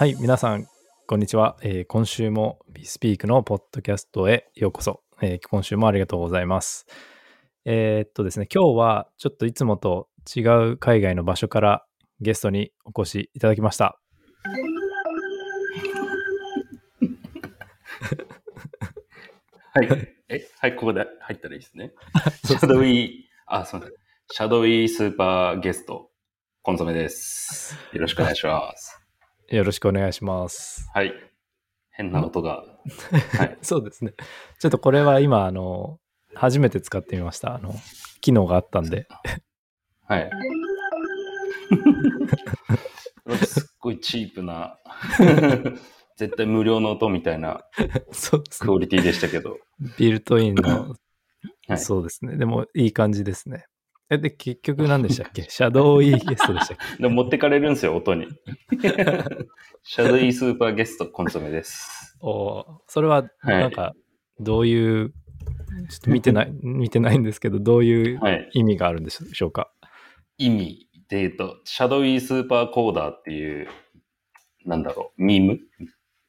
はい、皆さん、こんにちは。えー今週も BeSpeak のポッドキャストへようこそ。えー今週もありがとうございます。えーっとですね、今日はちょっといつもと違う海外の場所からゲストにお越しいただきました。はい。え、はい、ここで入ったらいいですね。シャドウィー、あ、すみません。シャドウィースーパーゲスト、コンソメです。よろしくお願いします。よろしくお願いします。はい。変な音が。はい。そうですね。ちょっとこれは今、あの、初めて使ってみました。あの、機能があったんで。はい。すっごいチープな、絶対無料の音みたいな。クオリティでしたけど。ビルトインの、はいそうですね。でも、いい感じですね。え、で、結局何でしたっけ？シャドウイーゲストでしたっけ？でも持ってかれるんですよ、音に。シャドウィースーパーゲスト、コンソメです。おーそれは、はいなんか、どういう、ちょっと見てない、見てないんですけど、どういうはい。意味があるんでしょうか？意味で言うと、シャドウィースーパーコーダーっていう、なんだろう、ミーム？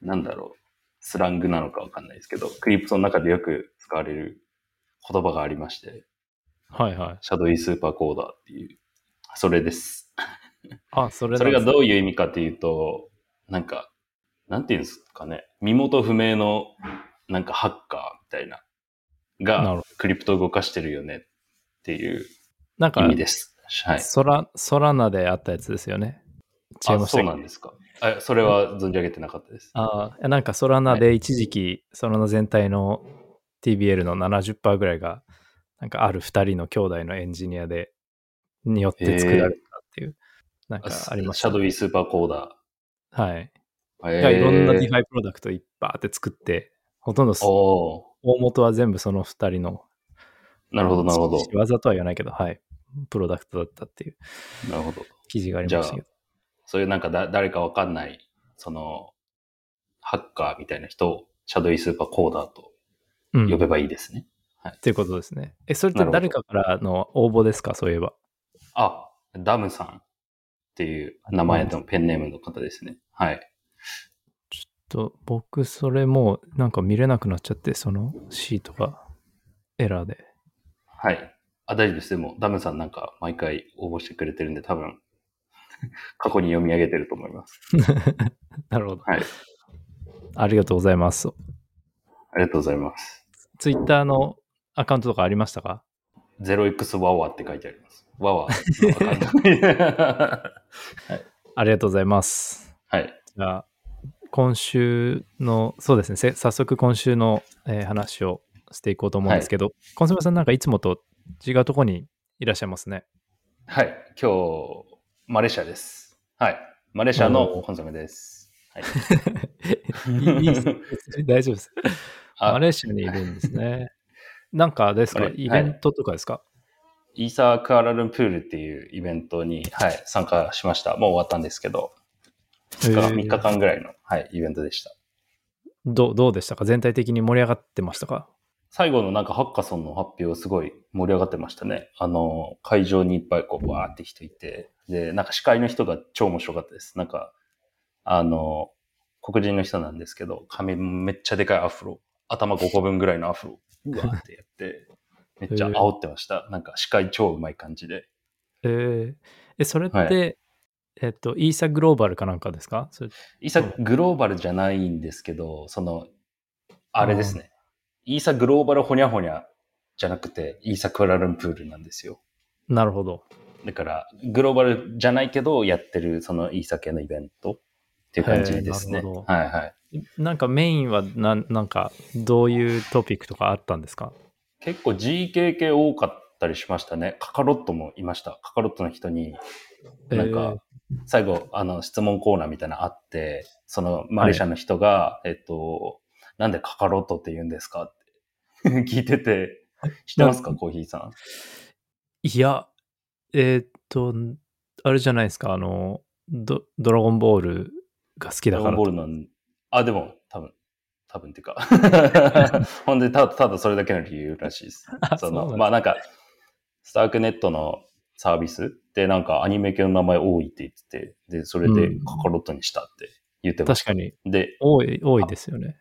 なんだろう、スラングなのかわかんないですけど、クリプトの中でよく使われる言葉がありまして、はいはい。シャドウィースーパーコーダーっていう、それです。あ、それそれがうどういう意味かっていうと、なんか、なんていうんですかね、身元不明のなんかハッカーみたいな、がクリプトを動かしてるよねっていう意、味です。はい。ソラ、ソラナであったやつですよね。違いあ、まそうなんですか。あそれは存じ上げてなかったです。ああ、なんかソラナで一時期、ソラナ全体の TBL の70%ぐらいが、なんかある二人の兄弟のエンジニアで、によって作られたっていう、なんかありました、シャドウィースーパーコーダはい。ー。えがいろんな DeFi プロダクトいっぱいって作って、ほとんど大元は全部その二人の、ーなるほど、なるほど。仕業とは言わないけど、はい。プロダクトだったっていうなるほど。記事がありましたけど。そういうなんかだ誰かわかんない、その、ハッカーみたいな人をシャドウィースーパーコーダーとうん。呼べばいいですね。っていうことですね。え、それって誰かからの応募ですか？そういえば。あ、ダムさんっていう名前のペンネームの方ですね。はい。と、僕、それもうなんか見れなくなっちゃって、そのシートがエラーで。はい。あ、大丈夫です。でも、ダムさんなんか毎回応募してくれてるんで、多分、過去に読み上げてると思います。なるほど。はい。ありがとうございます。ありがとうございます。ツイッターのアカウントとかありましたか？0x ワワって書いてあります。ワワ。わかんないありがとうございます。はい。じゃあ、今週の、そうですね、せ早速今週の、えー話をしていこうと思うんですけど、コンソメさんなんかいつもと違うところにいらっしゃいますね。はい。今日、マレーシアです。はい。マレーシアのコンソメです。はい。大丈夫です。あマレーシアにいるんですね。なんかですか？イベントとかですか、イーサークアラルンプールっていうイベントに、はい、参加しました。もう終わったんですけど、2日へー。3日間ぐらいの、はい、イベントでした。どうどうでしたか？全体的に盛り上がってましたか？最後のなんかハッカソンの発表すごい盛り上がってましたね。あの、会場にいっぱいこう、わーって人いて、で、なんか司会の人が超面白かったです。なんか、あの、黒人の人なんですけど、髪めっちゃでかいアフロ、頭5個分ぐらいのアフロ、うわーってやって、めっちゃ煽ってました。なんか司会超うまい感じで。えーえ、それって、はいえっと、イーサグローバルかなんかですか？イーサグローバルじゃないんですけど、その、あれですね。イーサグローバルホニャホニャじゃなくて、イーサクアラルンプールなんですよ。なるほど。だから、グローバルじゃないけど、やってる、そのイーサ系のイベントっていう感じですね。はいはい。なんかメインはなんなんかどういうトピックとかあったんですか？結構 GK 系多かったりしましたね。カカロットもいました。カカロットの人に、なんか、最後、あの、質問コーナーみたいなのあって、そのマレーシアの人が、えっと、なんでカカロットって言うんですか？って 聞いてて、知ってますか？なコーヒーさん。いや、えーっと、あれじゃないですか、あの、ドドラゴンボールが好きだからドラゴンボールの、あ、でも、多分、多分っていうか、ほんで、ただ、ただそれだけの理由らしいです。その、まあなんか、スタークネットのサービスでなんかアニメ系の名前多いって言ってて、で、それでうんカカロットにしたって言ってまし確かにた。で、多い、多いですよね。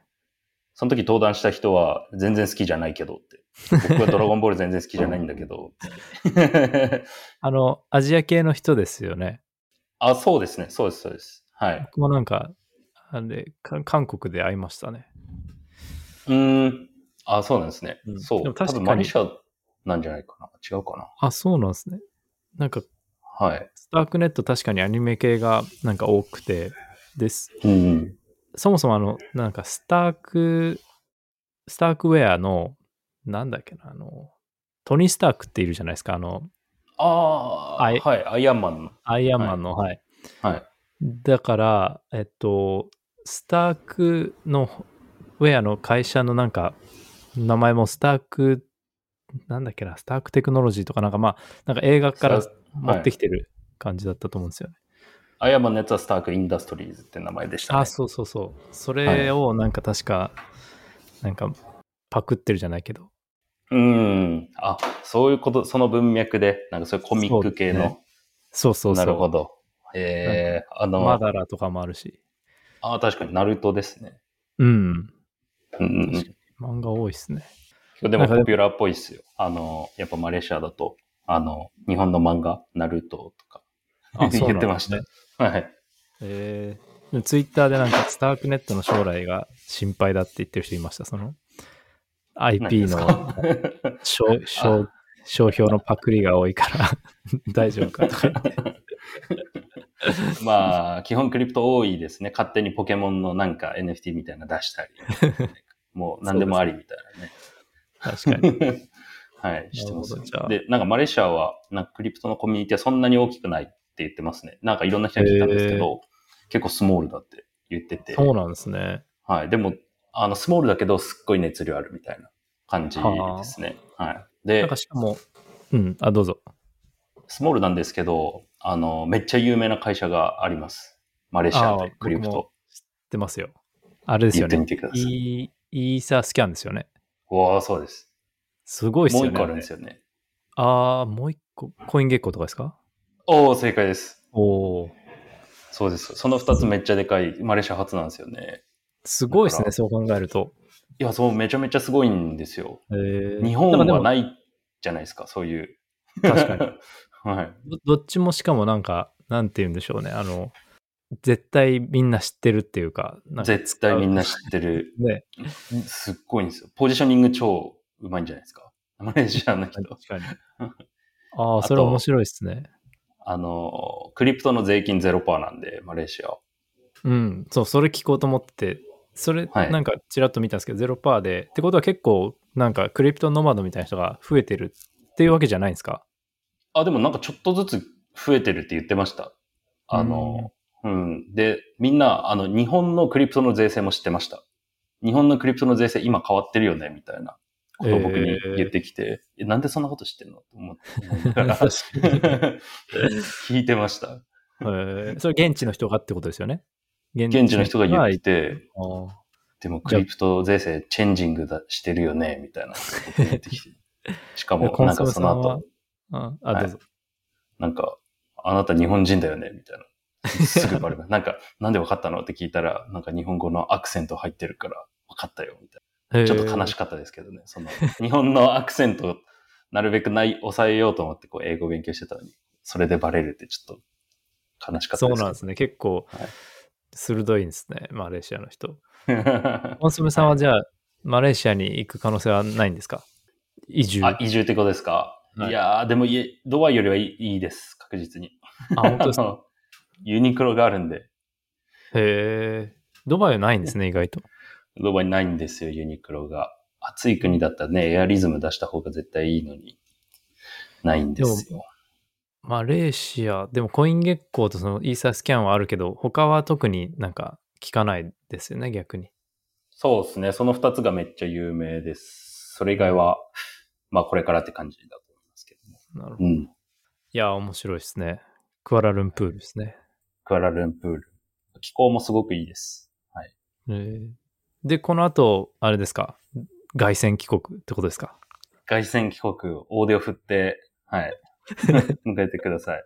その時登壇した人は全然好きじゃないけどって。僕はドラゴンボール全然好きじゃないんだけど。あの、アジア系の人ですよね。あ、そうですね。そうです、そうです。はい。僕もなんか、あれ、か韓国で会いましたね。うーん。あ、そうなんですね。うんそう。多でも確かに分マレーシアなんじゃないかな。違うかあ、そうなんですね。なんか、な。はい。スタークネット確かにアニメ系がなんか多くて、です。うん。そもそもあの、なんかスターク、スタークウェアの、なんだっけな、あの、トニー・スタークっているじゃないですか、あの、ああ、はい。アイアンマンの。アイアンマンの、はい。はい。だから、えっと、スタークのウェアの会社のなんか、名前もスターク、なんだっけな、スタークテクノロジーとかなんかまあ、なんか映画から持ってきてる感じだったと思うんですよね。アイアンマンのやつはスターク・インダストリーズって名前でしたね。あ、そうそうそう。それをなんか確か、なんかパクってるじゃないけど。うん。あ、そういうこと、その文脈で、なんかそういうコミック系の。そうそうそう。なるほど。えー、あの、マダラとかもあるし。あ、確かに、ナルトですね。うん。うん漫画多いですね。でもポピュラーっぽいっすよ。あの、やっぱマレーシアだと、あの、日本の漫画、ナルトとか、あそう言ってました。はい。えー、ツイッターでなんかスタークネットの将来が心配だって言ってる人いました。その IP の商標のパクリが多いから 大丈夫かとか言って。まあ、基本クリプト多いですね。勝手にポケモンのなんか NFT みたいなの出したり。もう何でもありみたい確かに。なね。はい、してますで、なんかマレーシアは、なんかクリプトのコミュニティはそんなに大きくないって言ってますね。なんかいろんな人に聞いたんですけど、結構スモールだって言ってて。そうなんですね。はい。でも、あの、スモールだけど、すっごい熱量あるみたいな感じですね。はい。なでんか、しかも、うん、あ、どうぞ。スモールなんですけど、あの、めっちゃ有名な会社があります。マレーシアあで、クリプト。知ってますよ。あれですよね言ってみ。てください。イーサースキャンですよね。わあ、そうです。すごいっすよね。もう一個あるんですよね。ああ、もう一個、コインゲッコとかですか？おお、正解です。おお。そうです。その二つめっちゃでかい、マレーシア初なんですよね。すごいですね、そう考えると。いや、そう、めちゃめちゃすごいんですよ。えー日本はないじゃないですか、そういう。確かに。はい。どどっちもしかもなんか、なんて言うんでしょうね。あの、絶対みんな知ってるっていうか、か絶対みんな知ってる。ね。すっごいんですよ。ポジショニング超うまいんじゃないですか。マレーシアの人。確かに。ああ、それ面白いですね。あの、クリプトの税金0%なんで、マレーシアは。うん。そう、それ聞こうと思ってて、それ、はいなんかちらっと見たんですけど、0%で、ってことは結構、なんかクリプトノマドみたいな人が増えてるっていうわけじゃないんですか？あ、でもなんかちょっとずつ増えてるって言ってました。あの、うん。で、みんな、あの、日本のクリプトの税制も知ってました。日本のクリプトの税制今変わってるよね、みたいなことを僕に言ってきて、えなんでそんなこと知ってんの？と思って 聞いてました。えーそれ現地の人がってことですよね？現現地の人が言ってて。でもクリプト税制チェンジングだしてるよね、みたいなこと言ってきて。しかも、なんかその後、あ、あはいどうぞ。なんか、あなた日本人だよね、みたいな。すぐバレます。なんか、なんで分かったの？って聞いたら、なんか日本語のアクセント入ってるから分かったよ、みたいな。ちょっと悲しくかったですけどね。その、日本のアクセント、なるべくない、抑えようと思って、こう、英語勉強してたのに、それでバレるってちょっと悲しかったそうです。なんですね。結構はい、鋭いんですね。マレーシアの人。ね。コンソメさんはじゃあ、マレーシアに行く可能性はないんですか？移住。あ、移住ってことですか、はいい、やー、でもいえ、ドバイよりはいいいいです、確実に。あ本当ですか？ユニクロがあるんで、へえ。ドバイはないんですね、意外と。ドバイないんですよ、ユニクロが。暑い国だったらね、エアリズム出した方が絶対いいのに、ないんですよ。マレーシア、でもコイン月光とそのイーサースキャンはあるけど、他は特になんか聞かないですよね、逆に。そうですね、その二つがめっちゃ有名です。それ以外は、まあこれからって感じだと。なるほど。いうん。や、面白いですね。クアラルンプールですね。クアラルンプール。気候もすごくいいです。はい。へーで、この後、あれですか？凱旋帰国ってことですか？凱旋帰国、大手を振って、はい。迎えてください。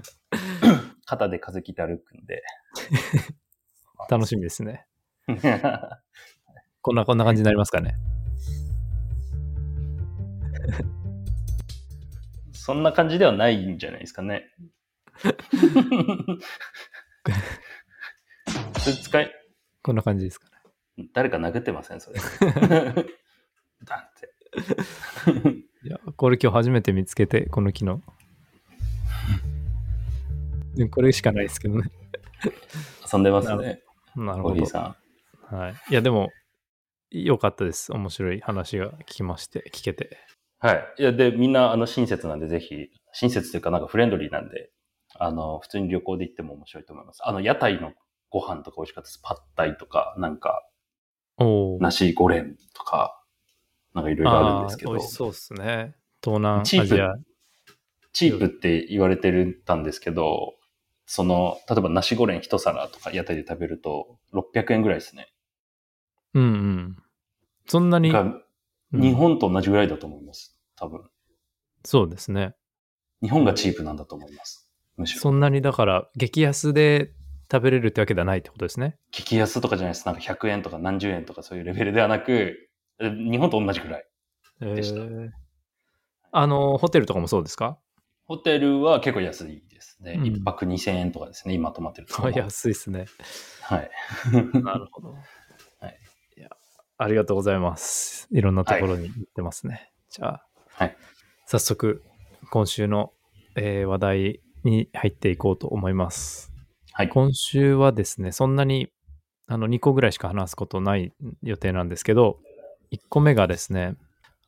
肩で風切って歩くんで。楽しみですね。こんな、こんな感じになりますかね？そんな感じではないんじゃないですかね。それ使い、こんな感じですかね。誰か殴ってません？それ。だって。いや、これ今日初めて見つけて、この機能。でもこれしかないですけどね。遊んでますなね。なるほど。さはい。いや、でも、良かったです。面白い話が聞きまして、聞けて。ん。はい。いや、で、みんな、あの、親切なんで、ぜひ、親切というか、なんかフレンドリーなんで、あの、普通に旅行で行っても面白いと思います。あの、屋台のご飯とか美味しかったです。パッタイとか、なんか、おお。梨ゴレンとか、なんかいろいろあるんですけど美、味しそうですね。東南アチープジア。チープって言われてるたんですけど、その、例えば梨ゴレン一皿とか屋台で食べると、600円ぐらいですね。うんうん。そんなに、日本と同じぐらいだと思います。多分。そうですね。日本がチープなんだと思います。むしろ。そんなにだから、激安で食べれるってわけではないってことですね。激安とかじゃないです。なんか100円とか何十円とかそういうレベルではなく、え日本と同じぐらい。えでしたー、あの、ホテルとかもそうですか？ホテルは結構安いですね。うん一泊2000円とかですね。今泊まってるとこあろ。安いですね。はい。なるほど。ありがとうございます。いろんなところに行ってますね。じゃあ、はい。早速、今週の、えー話題に入っていこうと思います。はい。今週はですね、そんなにあの2個ぐらいしか話すことない予定なんですけど、1個目がですね、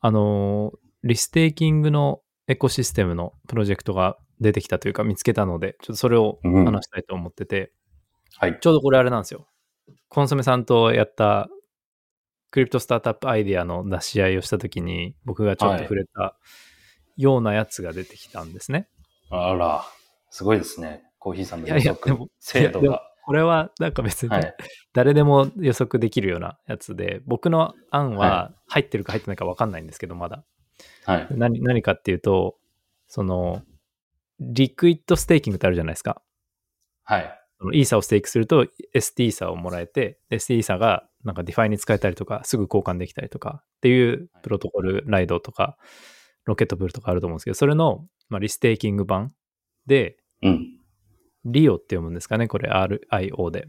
あのーリステーキングのエコシステムのプロジェクトが出てきたというか見つけたので、ちょっとそれをうん話したいと思ってて、はい。ちょうどこれあれなんですよ。コンソメさんとやったクリプトスタートアップアイデアの出し合いをしたときに、僕がちょっと触れたようなやつが出てきたんですね。あら、すごいですね。コーヒーさんの予測精度が。これはなんか別にはい。誰でも予測できるようなやつで、僕の案はは入ってるか入ってないか分かんないんですけど、まだ。はい。何何かっていうと、その、リクイッドステーキングってあるじゃないですか。はい。そのイーサをステークすると ST イーサをもらえて、ST イーサがなんか DeFi に使えたりとか、すぐ交換できたりとかっていうプロトコル、リドとか、ロケットプールとかあると思うんですけど、それの、まあ、リステーキング版で、うん。リオって読むんですかね、これ RIO で。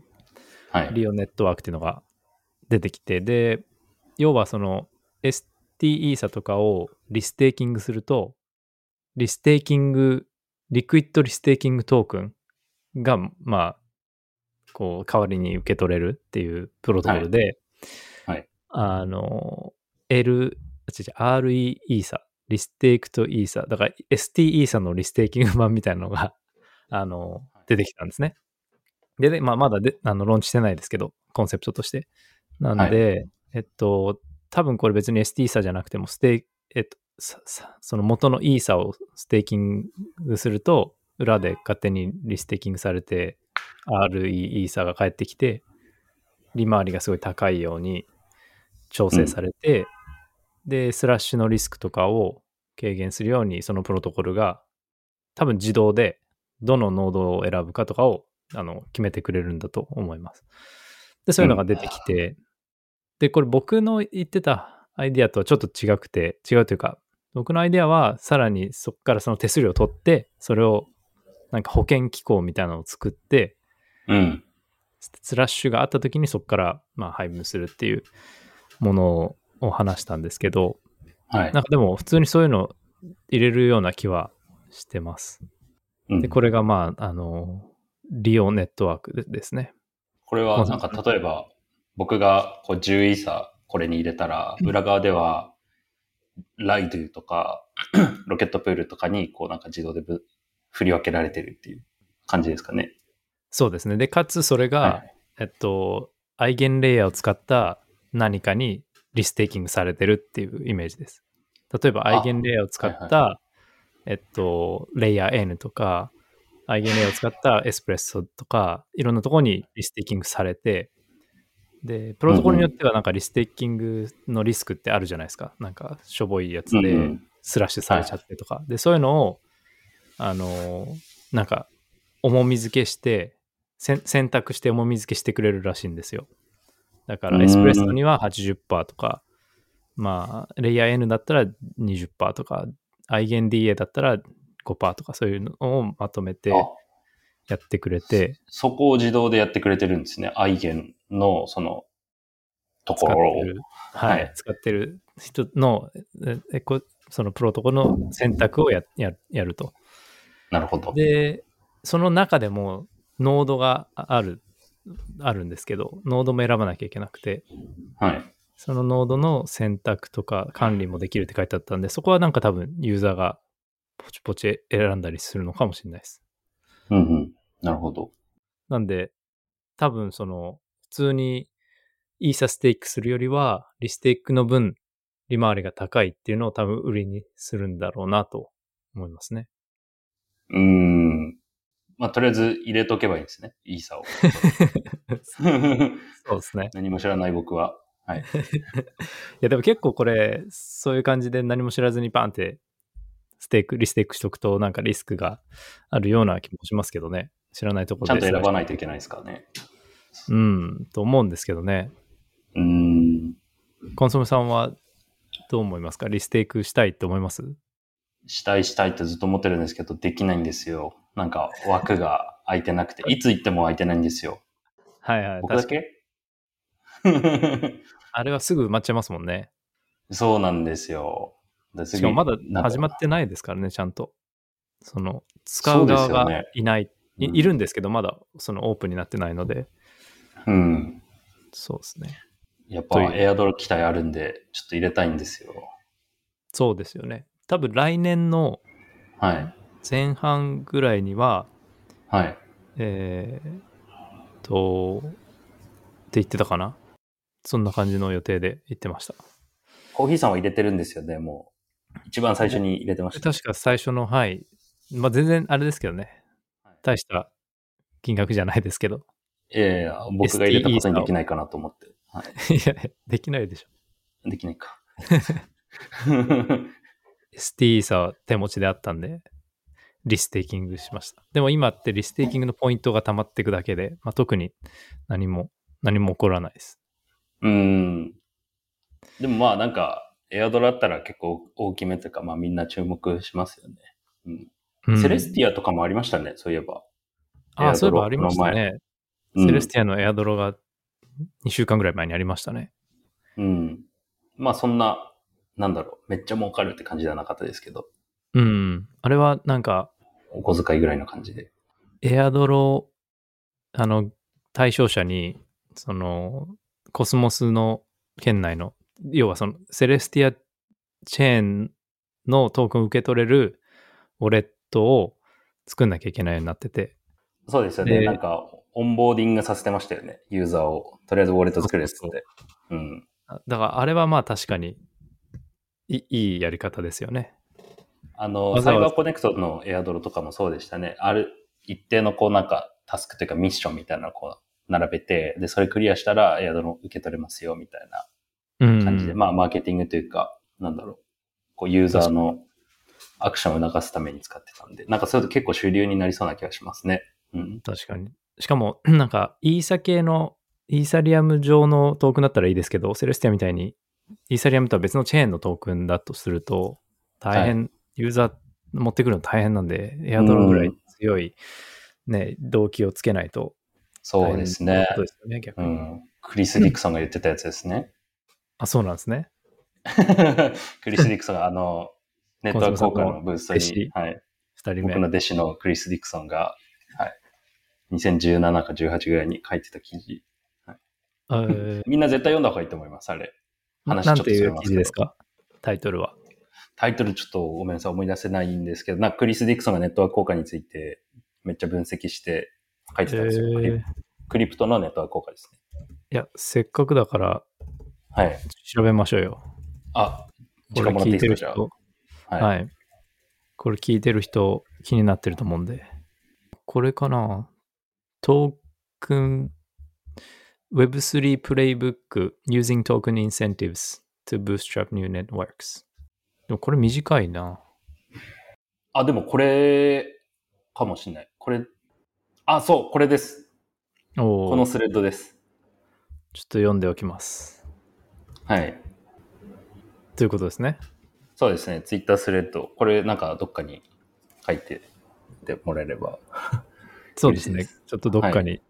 はい。リオネットワークっていうのが出てきて、で、要はその ST イーサとかをリステーキングすると、リステーキング、リクイッドリステーキングトークンが、まあ、こう、代わりに受け取れるっていうプロトコルで、はいはいあの、L、RE イーサ、リステークとイーサ、だから ST イーサのリステーキング版みたいなのが、あの、出てきたんですね。で、でまあ、まだであのローンチしてないですけど、コンセプトとして。なんで、えっと、多分これ別に ST イーサじゃなくても、ステーえっと、その元のイーサをステーキングすると、裏で勝手にリステーキングされて、RE イーサが返ってきて、利回りがすごい高いように調整されて、で、スラッシュのリスクとかを軽減するように、そのプロトコルが多分自動でどのノードを選ぶかとかをあの決めてくれるんだと思います。で、そういうのが出てきて、で、これ僕の言ってたアイディアとはちょっと違くて、違うというか、僕のアイデアはさらにそこからその手数料を取って、それをなんか保険機構みたいなのを作って、うん。スラッシュがあった時にそこからまあ配分するっていうものを話したんですけど、はいなん。かでも普通にそういうの入れるような気はしてます。うんで、これがまあ、あの、リオネットワークでですね。これはなんか例えば僕がこう10イーサこれに入れたら裏側ではライドゥとか ロケットプールとかにこうなんか自動でぶ振り分けられてるっていう感じですかね。そうですね。で、かつそれが、はいえっと、アイゲンレイヤーを使った何かにリステーキングされてるっていうイメージです。例えば、アイゲンレイヤーを使った、はえっと、レイヤー N とか、アイゲンレイヤーを使ったエスプレッソとか、いろんなところにリステーキングされて、で、プロトコルによってはなんかリステーキングのリスクってあるじゃないですか。なんか、しょぼいやつでスラッシュされちゃってとか。で、そういうのを、あの、なんか、重み付けして、選択して重み付けしてくれるらしいんですよ。だかうんらエスプレッソには80%とか、まあ、レイヤー N だったら20%とか、アイゲン DA だったら5%とか、そういうのをまとめてあ、やってくれて、そこを自動でやってくれてるんですね。アイゲンの、その、ところをはい、はい使ってる人の、ええこそのプロトコルの選択をやややると。なるほど。で、その中でもノードがある、あるんですけど、ノードも選ばなきゃいけなくて、はい。そのノードの選択とか管理もできるって書いてあったんで、そこはなんか多分ユーザーがポチポチ選んだりするのかもしれないです。うんうん。なるほど。なんで、多分その、普通にイーサステークするよりは、リステークの分、利回りが高いっていうのを多分売りにするんだろうなと思いますね。うーん。まあ、とりあえず入れとけばいいんですね。イーサを。そうですね。何も知らない僕は。はい。いやでも結構これ、そういう感じで何も知らずにバンってステーク、リステークしとくとなんかリスクがあるような気もしますけどね。知らないところで。ちゃんと選ばないといけないですからね。うん、と思うんですけどね。うーん。コンソメさんはどう思いますかリステークしたいって思いますしたいしたいってずっと思ってるんですけど、できないんですよ。なんか枠が空いてなくて、いつ行っても空いてないんですよ。はいはい。僕だ確かにけ あれはすぐ埋まっちゃいますもんね。そうなんですよ。しかもまだ始まってないですからね、ちゃんと。その、使う側がいない、いうんいるんですけど、まだそのオープンになってないので、うん。そうですね。やっぱエアドロ期待あるんで、ちょっと入れたいんですよ。そうですよね。多分来年のはい。前半ぐらいには、はい。えー、と、って言ってたかな？そんな感じの予定で言ってました。コーヒーさんは入れてるんですよね、もう。一番最初に入れてました。確か最初の、はい。まあ全然あれですけどねはい。大した金額じゃないですけど。ええ僕が入れたことにできないかなと思って。はい。いや、できないでしょ。できないか。ST さ手持ちであったんで、リステーキングしました。でも今ってリステーキングのポイントが溜まっていくだけで、まあ、特に何も、何も起こらないです。うーん。でもまあなんか、エアドロだったら結構大きめというか、まあみんな注目しますよね。うん。セレスティアとかもありましたね、そういえば。ああ、そういえばありましたね。うんセレスティアのエアドロが2週間ぐらい前にありましたね。うん。まあそんな、なんだろう、めっちゃ儲かるって感じではなかったですけど、うん。あれはなんか、お小遣いぐらいの感じで。エアドロ、あの、対象者に、その、コスモスの圏内の、要はその、セレスティアチェーンのトークンを受け取れるウォレットを作んなきゃいけないようになってて、そうですよね。でなんか、オンボーディングさせてましたよね。ユーザーを。とりあえずウォレット作れって。うん。だからあれはまあ確かにいいいやり方ですよね。あの、サイバーコネクトのエアドロとかもそうでしたね。ある一定のこうなんかタスクというかミッションみたいなのをこう並べて、で、それクリアしたらエアドロ受け取れますよみたいなうん。感じで、まあマーケティングというか、なんだろう。こうユーザーのアクションを促すために使ってたんで、なんかそれと結構主流になりそうな気がしますね。うん。確かに。しかも、なんか、イーサ系の、イーサリアム上のトークンだったらいいですけど、セレスティアみたいに、イーサリアムとは別のチェーンのトークンだとすると、大変、ユーザー持ってくるの大変なんで、エアドロぐらい強い、ね、動機をつけないとそうですね大変って。ことですよね、逆に。うん。クリス・ディクソンが言ってたやつですね。あ、そうなんですね。クリス・ディクソンがあの、ネットワーク効果のブーストに、はい。二人目。僕の弟子のクリス・ディクソンが、はい。2017か18ぐらいに書いてた記事。えー みんな絶対読んだ方がいいと思います、あれ。話ちょっとすけど事ですか？タイトルは。タイトルちょっとごめんなさい、思い出せないんですけど、なんかクリス・ディクソンがネットワーク効果についてめっちゃ分析して書いてたんですよ。えークリプトのネットワーク効果ですね。いや、せっかくだからはい。調べましょうよ。あ、時これ間もらってい聞い。はい、はい。これ聞いてる人気になってると思うんで。これかなトークン Web3 Playbook Using Token Incentives to Bootstrap New Networks。でもこれ短いな。あ、でもこれかもしれない。これ、あ、そう、これです。おーこのスレッドです。ちょっと読んでおきます。はい。ということですね。そうですね。ツイッタースレッド。これなんかどっかに書いててもらえれば。そうですね。ちょっとどっかに、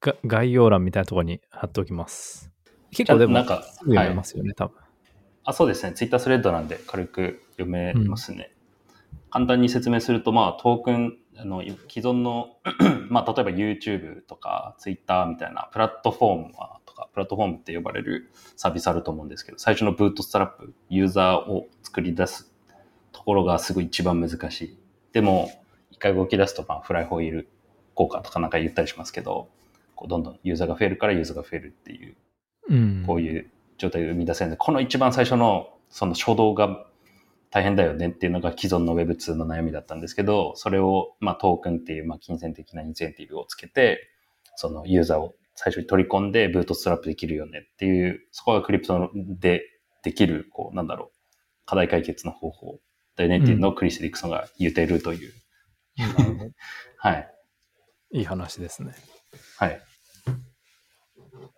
が概要欄みたいなところに貼っておきます。結構でも、あなんか、読めはいますよね、多分。あ、そうですね。ツイッタースレッドなんで軽く読めますね。簡単に説明すると、まあ、トークン、あの、既存の、まあ、例えば YouTube とか Twitter みたいなプラットフォームはとか、プラットフォームって呼ばれるサービスあると思うんですけど、最初のブートストラップ、ユーザーを作り出すところがすごい一番難しい。でも、一回動き出すと、まあ、フライホイール効果とかなんか言ったりしますけど、こうどんどんユーザーが増えるからユーザーが増えるっていううん。こういう状態を生み出せるので、この一番最初のその初動が大変だよねっていうのが既存の Web2 の悩みだったんですけど、それをまあトークンっていうまあ金銭的なインセンティブをつけて、そのユーザーを最初に取り込んでブートストラップできるよねっていう、そこがクリプトでできる、こうなんだろう、課題解決の方法だよねっていうのをクリス・ディクソンが言っているという。なるほどはい。いい話ですね。はい。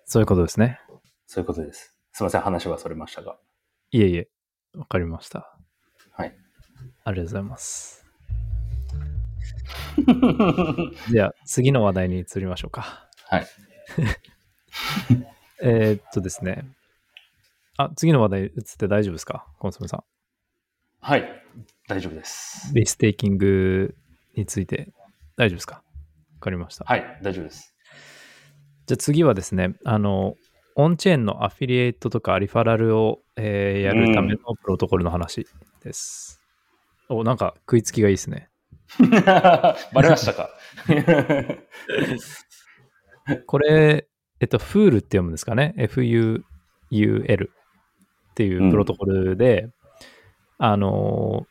そういうことですね。そういうことです。すいません、話はそれましたが。いえいえ、わかりました。はい。ありがとうございます。じゃあ、次の話題に移りましょうか。はい。えーっとですね。あ、次の話題移って大丈夫ですか？コンソメさん。はい。大丈夫です。リステーキングについて大丈夫ですか？わかりました。はい、大丈夫です。じゃあ次はですね、あの、オンチェーンのアフィリエイトとかリファラルを、えーやるためのプロトコルの話です。お、なんか食いつきがいいですね。バレましたか？これ、えっと、フールって読むんですかね ?F-U-U-L っていうプロトコルで、あのー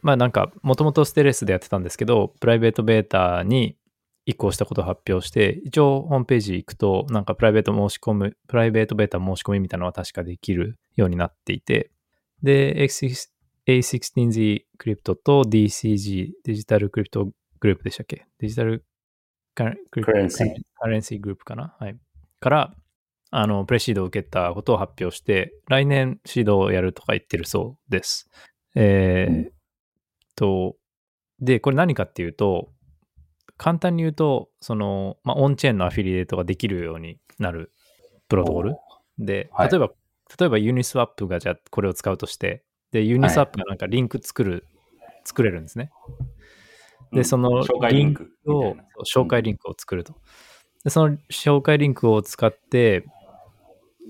まあなんか、もともとステレスでやってたんですけど、プライベートベータに移行したことを発表して、一応ホームページ行くと、なんかプライベート申し込む、プライベートベータ申し込みみたいなのは確かできるようになっていて、で、A16- A16Z クリプトと DCG、デジタルクリプトグループでしたっけ？デジタルカレクリプト Currency カレンシーグループかな？はい。から、あの、プレシードを受けたことを発表して、来年シードをやるとか言ってるそうです。えーうんと、で、これ何かっていうと、簡単に言うと、その、まあ、オンチェーンのアフィリエイトができるようになるプロトコルで、はい例えば、例えばユニスワップがじゃあこれを使うとして、で、ユニスワップがなんかリンク作る、作れるんですね。で、そのリンクを。紹介リンクを作ると。で、その紹介リンクを使って、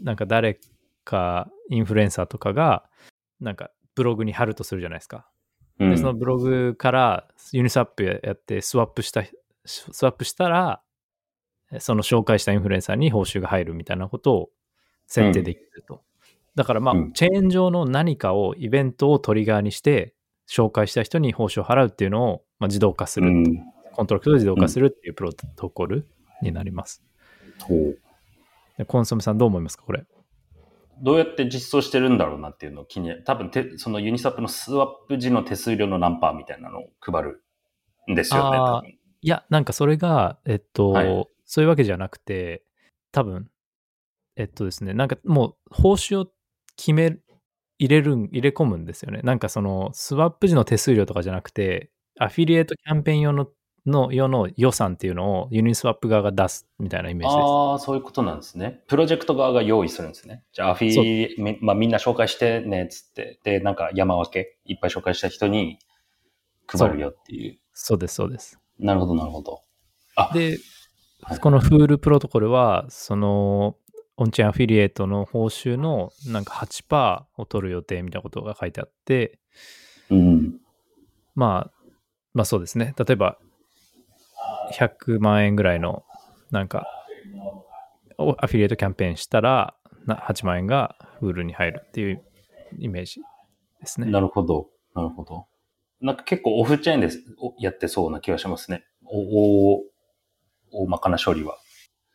なんか誰かインフルエンサーとかが、なんかブログに貼るとするじゃないですか。うんで、そのブログからユニスワップやってスワップした、スワップしたら、その紹介したインフルエンサーに報酬が入るみたいなことを設定できると。だからまあ、うんチェーン上の何かを、イベントをトリガーにして、紹介した人に報酬を払うっていうのを、まあ、自動化する、うんコントラクトを自動化するっていうプロトコルになります。コンソメさんどう思いますかこれ？どうやって実装してるんだろうなっていうのを気に、多分てそのユニスワップのスワップ時の手数料の何パーみたいなのを配るんですよね、多分。いや、なんかそれが、えっと、はいそういうわけじゃなくて、多分、えっとですね、なんかもう報酬を決め、入れるん、入れ込むんですよね。なんかその、スワップ時の手数料とかじゃなくて、アフィリエイトキャンペーン用の、の用の予算っていうのをユニスワップ側が出すみたいなイメージです。ああ、そういうことなんですね。プロジェクト側が用意するんですね。じゃあ、アフィリ、みまあ、みんな紹介してね、つって。で、なんか山分け、いっぱい紹介した人に配るよっていう。そうです、そうです。なるほど、なるほど。あ、ではい、このフールプロトコルは、その、オンチェーンアフィリエイトの報酬のなんか8%を取る予定みたいなことが書いてあって、うん。まあ、まあそうですね。例えば、100万円ぐらいの、なんか、おアフィリエイトキャンペーンしたら、な8万円がフールに入るっていうイメージですね。なるほど、なるほど。なんか結構オフチェーンでやってそうな気がしますね。お、お、大まかな処理は。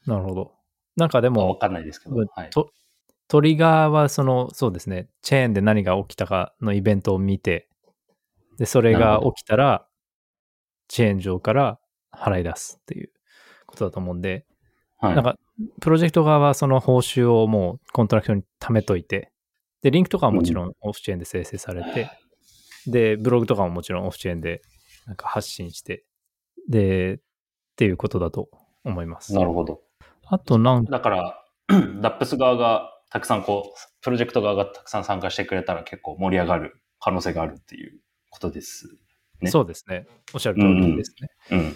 なるほど。なんかでまあわも、かんないですけど。うんはい。とトリガーはその、そうですね、チェーンで何が起きたかのイベントを見て、で、それが起きたら、チェーン上から払い出すっていうことだと思うんで、はい。なんか、プロジェクト側はその報酬をもうコントラクトに貯めといて、で、リンクとかはもちろんオフチェーンで生成されて、で、ブログとかももちろんオフチェーンでなんか発信して、で、っていうことだと思います。なるほど。あとなんだから、ダップス側がたくさんこう、プロジェクト側がたくさん参加してくれたら結構盛り上がる可能性があるっていうことです。ねそうですね。おっしゃる通りですね。うん。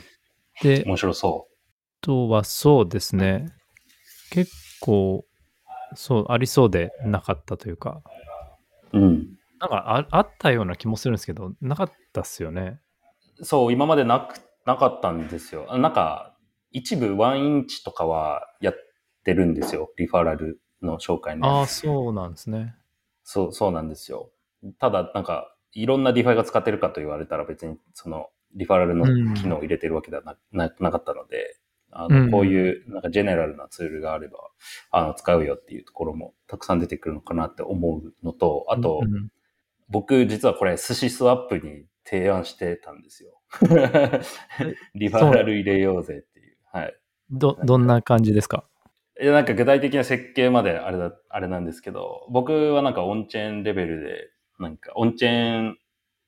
で、面白そあとはそうですね。結構、そう、ありそうでなかったというか、う。うん。なんかああったような気もするんですけど、なかったっすよね。そう、今までなく、なかったんですよ。あなんか、一部ワンインチとかはやってるんですよ。リファラルの紹介のああ。そうなんですね。そう、そうなんですよ。ただ、なんか、いろんなディファイが使ってるかと言われたら別に、その、リファラルの機能を入れてるわけではな,、ななかったので、あうんの、こういう、なんか、ジェネラルなツールがあれば、あの、使うよっていうところもたくさん出てくるのかなって思うのと、あと、僕、実はこれ、寿司スワップに提案してたんですよ。リファラル入れようぜっていう。はい。ど、どんな感じですか？いや、なんか具体的な設計まであれだ、あれなんですけど、僕はなんかオンチェーンレベルで、なんかオンチェーン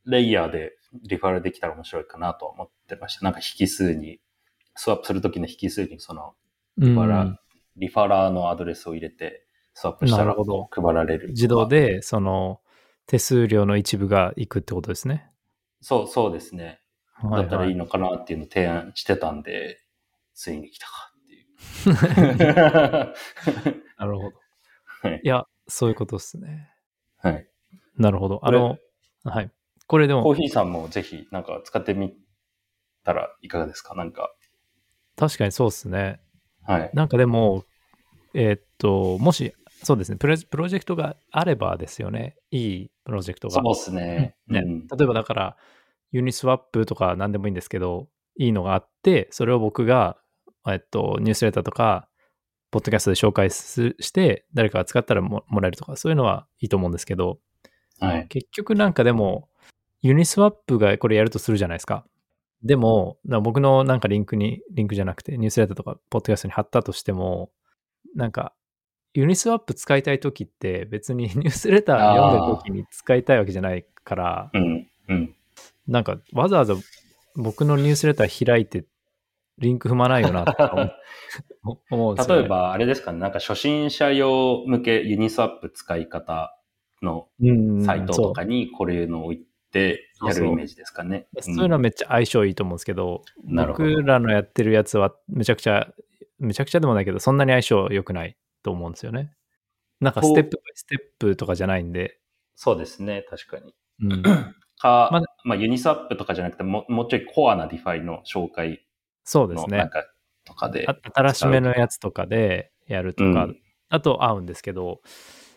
レイヤーでリファラルできたら面白いかなとは思ってました。なんか引数に、スワップするときの引数にそのリファラ、うんリファラーのアドレスを入れて、スワップしたら配られる。自動。で、その、手数料の一部がいくってことですね。そう、そうですね。だったらいいの。のかなっていうのを提案してたんで、ついに来たかっていう。なるほど。はいいや、そういうことですね。はい。なるほど。あの、はい。これでも、コーヒーさんもぜひなんか使ってみたらいかがですか？なんか。確かにそうですね。はい。なんかでも、えーっと、もし、そうですねプレ、プロジェクトがあればですよね。いいプロジェクトが。そうですね。ねうん例えばだから、ユニスワップとか何でもいいんですけど、いいのがあって、それを僕が、えっと、ニュースレターとか、ポッドキャストで紹介すして、誰かが使ったらももらえるとか、そういうのはいいと思うんですけど、はい。結局なんかでも、ユニスワップがこれやるとするじゃないですか。でも、な僕のなんかリンクに、リンクじゃなくて、ニュースレターとか、ポッドキャストに貼ったとしても、なんか、ユニスワップ使いたいときって別に ニュースレター読んでるときに使いたいわけじゃないから、うん。うん。なんかわざわざ僕のニュースレター開いてリンク踏まないよなとか思思う。例えば、あれですかね、なんか初心者用向けユニスワップ使い方のうん、サイトとかにこれのを置いてやるイメージですかね。そういうのはめっちゃ相性いいと思うんですけど、なるほど僕らのやってるやつはめちゃくちゃ、めちゃくちゃでもないけど、そんなに相性良くないと思うんですよね。なんかステップステップとかじゃないんで、そうですね、確かに。うん、か、ままあ、ユニスワップとかじゃなくても、もうちょいコアなディファイの紹介そうですね。のなんかとかで。あ新しめのやつとかでやるとか、うんあと合うんですけど、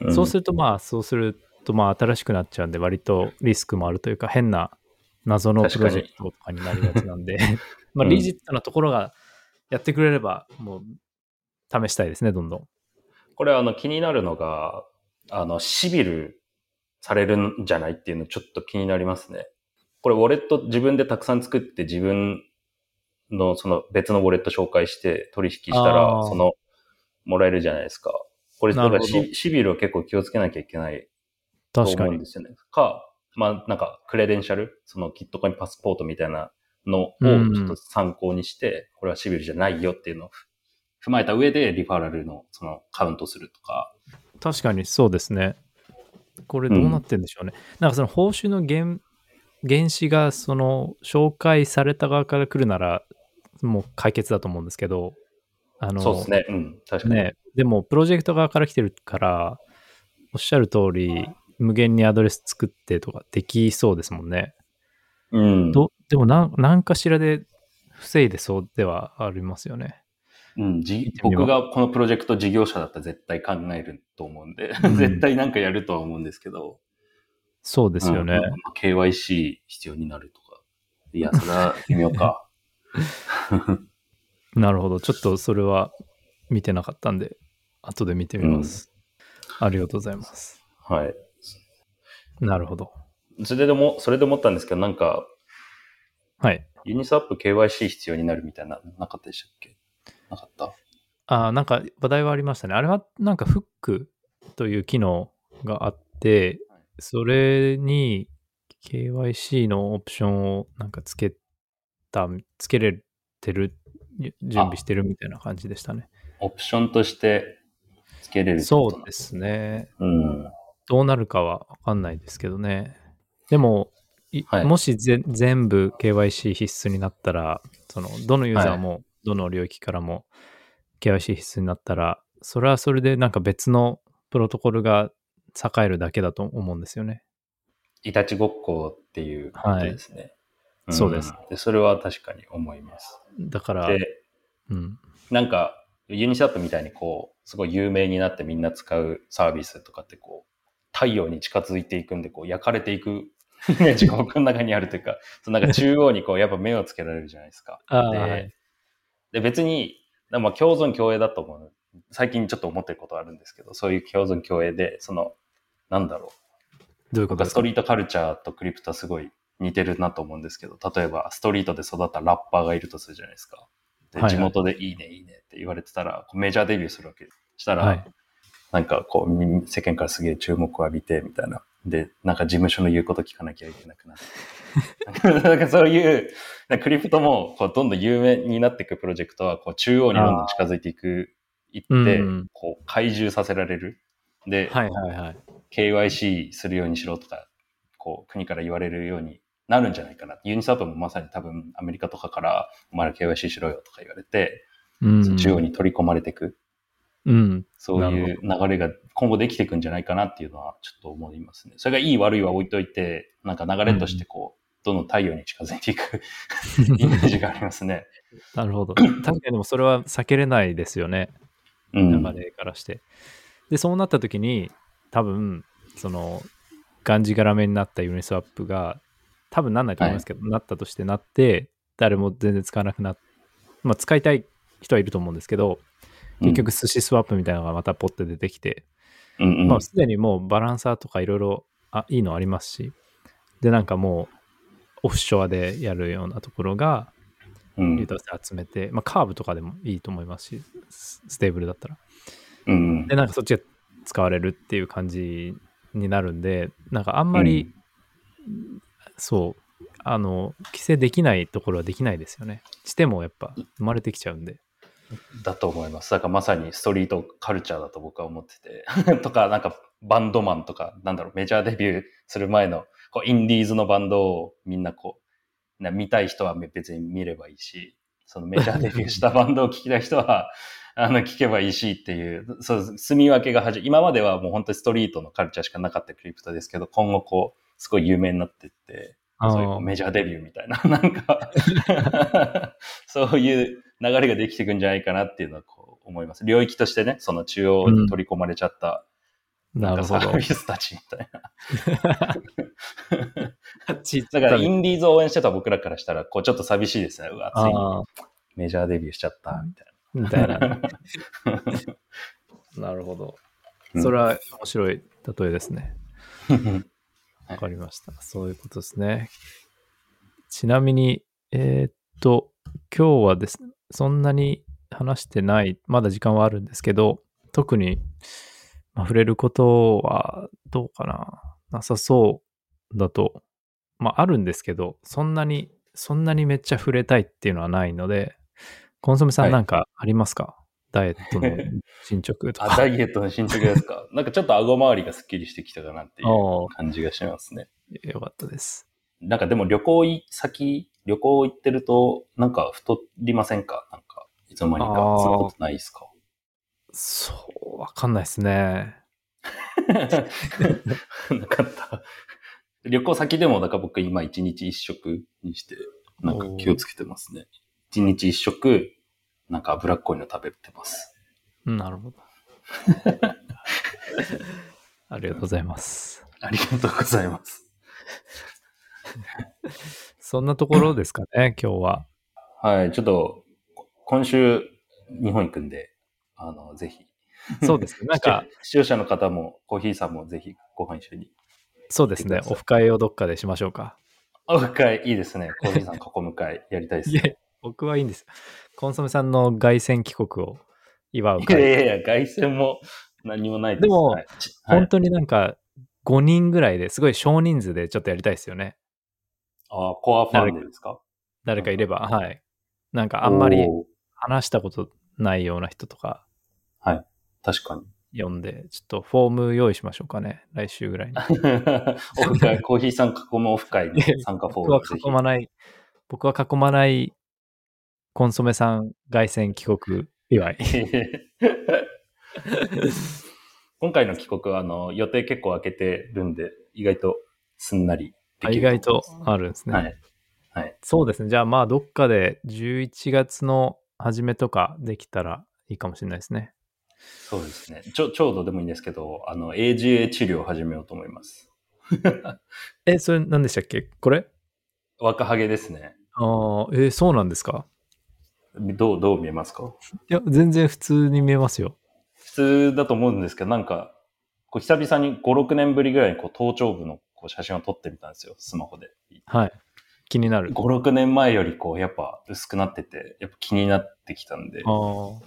うんそうするとまあ、そうするとまあ新しくなっちゃうんで、割とリスクもあるというか、変な謎のプロジェクトとかになるやつなんで、まあ、うん legit なところがやってくれれば、もう試したいですね、どんどん。これあの気になるのが、あの、シビルされるんじゃないっていうのちょっと気になりますね。これウォレット自分でたくさん作って自分のその別のウォレット紹介して取引したあら、ーその、もらえるじゃないですか。これ、だからシシビルを結構気をつけなきゃいけないと確かに思うんで。すよね。か、まあなんかクレデンシャル、そのキットコインパスポートみたいなのをうんちょっと参考にして、これはシビルじゃないよっていうのを踏まえた上でリファラルのそのカウントするとか。確かにそうですね。これどうなってんでしょうね。なんかその報酬の原原資がその紹介された側から来るならもう解決だと思うんですけど、あの、そうですね。うん。確かに。ね、でもプロジェクト側から来てるから、おっしゃる通り、無限にアドレス作ってとかできそうですもんね。うん。どでもなん何かしらで防いでそうではありますよね。うん、僕がこのプロジェクト事業者だったら絶対考えると思うんで、うん 絶対なんかやるとは思うんですけど。そうですよね。うんまあ KYC 必要になるとか。いや、それは微妙か。なるほど。ちょっとそれは見てなかったんで、後で見てみます。ありがとうございます。はい。なるほど。それでも、それで思ったんですけど、なんか、はい。ユニスワップ KYC 必要になるみたいな、なかったでしたっけ？なかった？あーなんか話題はありましたね。あれはなんかフックという機能があって、それに KYC のオプションをなんかつけた、つけれてる、準備してるみたいな感じでしたね。オプションとしてつけれるそうですね。うん。どうなるかはわかんないですけどね。でも、いはいもしぜ全部 KYC 必須になったら、その、どのユーザーも、どの領域からも KYC 必須になったら、それはそれでなんか別のプロトコルが栄えるだけだと思うんですよね。いたちごっこっていうことですね。んそうですで。それは確かに思います。だから、で、うん。なんか、ユニスワップみたいにこう、すごい有名になってみんな使うサービスとかってこう、太陽に近づいていくんで、こう、焼かれていくイメージが僕の中にあるというか、そのなんか中央にこう、やっぱ目をつけられるじゃないですか。ではいで、別に、まあ共存共栄だと思う。最近ちょっと思ってることあるんですけど、そういう共存共栄で、その、なんだろう。どういうことストリートカルチャーとクリプトはすごい似てるなと思うんですけど、例えばストリートで育ったラッパーがいるとするじゃないですか。で地元でいいねいいねって言われてたら、メジャーデビューするわけです。したら、はいなんかこうみ世間からすげえ注目を浴びてみたいな。で、なんか事務所の言うこと聞かなきゃいけなくなって。なんかそういう、クリプトもこうどんどん有名になっていくプロジェクトはこう中央にどんどん近づいていく、いって、うんこう怪獣させられる。で、はいはいはい。KYC するようにしろとか、こう、国から言われるようになるんじゃないかな。ユニスワップもまさに多分アメリカとかから、お前ら KYC しろよとか言われて、うん。中央に取り込まれていく。うん。そうないう流れが今後できていくんじゃないかなっていうのはちょっと思いますね。それがいい悪いは置いといて、なんか流れとしてこう、どんどん太陽に近づいていくイメージがありますね。なるほど。確かにでもそれは避けれないですよね。うん。流れからして。で、そうなった時に、多分、その、がんじがらめになったユニスワップが、多分なんないと思いますけど、なったとしてなって、誰も全然使わなくなっ、まあ、使いたい人はいると思うんですけど、結局、寿司スワップみたいなのがまたポッて出てきて、うん、うん。まあ、すでにもうバランサーとかいろいろ、あ、いいのありますし、で、なんかもう、オフショアでやるようなところが、うん。リーダー性集めて、まあ、カーブとかでもいいと思いますし、スステーブルだったら。うんで、なんかそっちが使われるっていう感じになるんで、なんかあんまり、そう、あの、規制できないところはできないですよね。してもやっぱ生まれてきちゃうんで。だと思います。だからまさにストリートカルチャーだと僕は思ってて。とか、なんかバンドマンとか、なんだろう、メジャーデビューする前の、こう、インディーズのバンドをみんなこう、な見たい人は別に見ればいいし、そのメジャーデビューしたバンドを聴きたい人は、あの、聞けばいいしっていう、そう、住み分けが始今まではもう本当にストリートのカルチャーしかなかったクリプトですけど、今後こう、すごい有名になってって、そういうメジャーデビューみたいな、なんか、そういう流れができていくんじゃないかなっていうのはこう思います。領域としてね、その中央に取り込まれちゃった、なサービ。スたちみたいな。だからインディーズを応援してた僕らからしたら、こうちょっと寂しいですね。うわ、ついにメジャーデビューしちゃった、みたいみたいな。なるほど。うんそれは面白い例えですね。な。わかりました。そういうことですね。ちなみに、えーっと、今日はですね、そんなに話してない、まだ時間はあるんですけど、特に、まあ、触れることはどうかな。なさそうだと、まああるんですけど、そんなに、そんなにめっちゃ触れたいっていうのはないので、コンソメさはいんなんかありますか、ダイエットの 進捗とあ、か。ダイエットの進捗ですか？なんかちょっと顎周りがスッキリしてきたかなっていう感じがしますね。よかったです。なんかでも旅行先、旅行行ってると、なんか太りませんか？なんか、いつの間にか。そんなことないですか？そう、わかんないですね。なかった。旅行先でも、だから僕今一日一食にして、なんか気をつけてますね。一日一食、なんか脂っこいの食べてます。なるほど。ありがとうございます。ありがとうございます。そんなところですかね、今日は。はい、ちょっと、今週、日本行くんで、あの、ぜひ。そうですね。なんか、視聴者の方も、コーヒーさんもぜひご飯一緒に。そうですねオフ会をどっかでしましょうか。オフ会いいですね。コーヒーさん囲む会やりたいですいね。え、僕はいいんです。コンソメさんの凱旋帰国を祝ういやい会。やいや、凱旋も何もないです。でもはい本当になんか5人ぐらいですごい少人数でちょっとやりたいですよね。あコアファンでですか？誰かいれば。はい。なんかあんまり話したことないような人とか確かに。読んで、ちょっとフォーム用意しましょうかね。来週ぐらいに。オフ会、コーヒーさん囲むオフ会に参加フォ僕はームぜひ囲まない、僕は囲まないコンソメさん凱旋帰国祝い。今回の帰国はあの予定結構空けてるんで、意外とすんなり意外とあるんですね。はい。はい。そうですね。じゃあまあどっかで11月の初めとかできたらいいかもしれないですね。そうですね。ちょ、ちょうどでもいいんですけど、あの、AGA 治療を始めようと思います。え、それ何でしたっけ？これ？若ハゲですね。ああ、えーそうなんですか？どう、どう見えますか？いや、全然普通に見えますよ。普通だと思うんですけど、なんか、こう久々に5、6年ぶりぐらいにこう頭頂部のこう写真を撮ってみたんですよ、スマホで。はい。気になる。5、6年前よりこう、やっぱ薄くなってて、やっぱ気になってきたんで、ああ。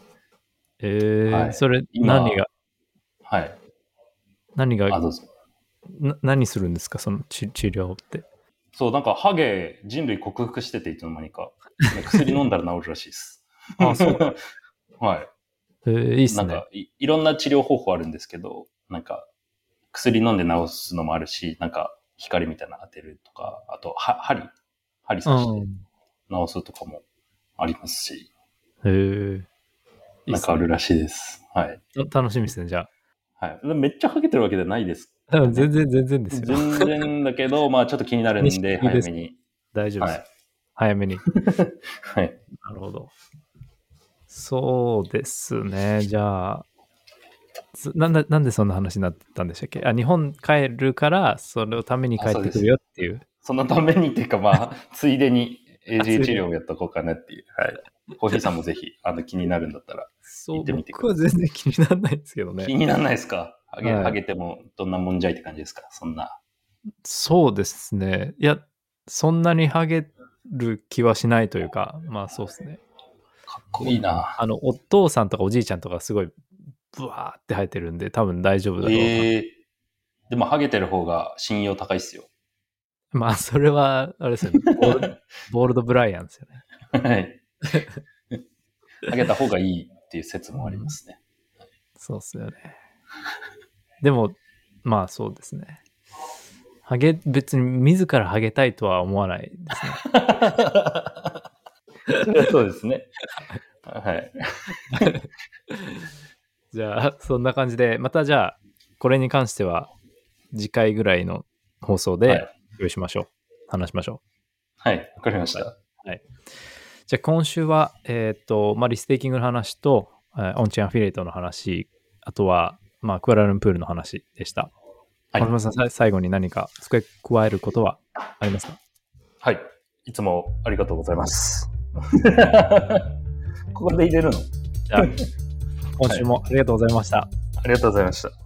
えーはいそれ今何が、はい。何が？あ、どうぞ。な何するんですか？その治治療って。そう、なんかハゲ人類克服してて、いつの間にか。薬飲んだら治るらしいです。あそう はい。えーいいっすねなんか。い、いろんな治療方法あるんですけど、なんか、薬飲んで治すのもあるし、なんか、光みたいなの当てるとか、あと、は、針、針刺してうん。治すとかもありますし、へえ。いいなんかあるらしいです。はい。た楽しみですね、じゃはい。めっちゃハゲてるわけじゃないです。全然、全然ですよ。全然だけど、まあちょっと気になるんで、早めに。大丈夫です。はい。早めに。はい。なるほど。そうですね。じゃあ、つなんで、なんでそんな話になったんでしたっけ？あ、日本帰るから、それをために帰ってくるよっていう。そのためにっていうか、まあ、ついでに AG に治療をやっとこうかなっていう。はい。コーヒーさんもぜひ、あの、気になるんだったら。そう、行ってみてく僕は全然気にならないですけどね気。にならないですか？ハゲ、はいハゲてもどんなもんじゃいって感じですか？そんな。そうですね。いや、そんなにハゲる気はしないというか、まあそうですね。かっこいいな。あの、お父さんとかおじいちゃんとかすごい、ブワーって生えてるんで、多分大丈夫だろうな。ええでも、ハゲてる方が信用高いっすよ。まあ、それは、あれですよね。ボールボールド・ブライアンですよね。はい。ハゲた方がいいっていう説もありますね。そうっすよね。でも、まあそうですね。ハゲ、別に自らハゲたいとは思わないですね。そうですね。はい。じゃあ、そんな感じで、またじゃあ、これに関しては、次回ぐらいの放送はでい、用意しましょう。話しましょはい。わかりました。う。じゃあ、今週は、えっ、と、まあ、リステーキングの話と、えーオンチェーンアフィリエイトの話、あとは、まあ、クアラルンプールの話でした。はいさん、さ最後に何か付け加えることはありますか？はい。いつもありがとうございます。ここで入れるの？じゃあ、今週もありがとうございました。ありがとうございました。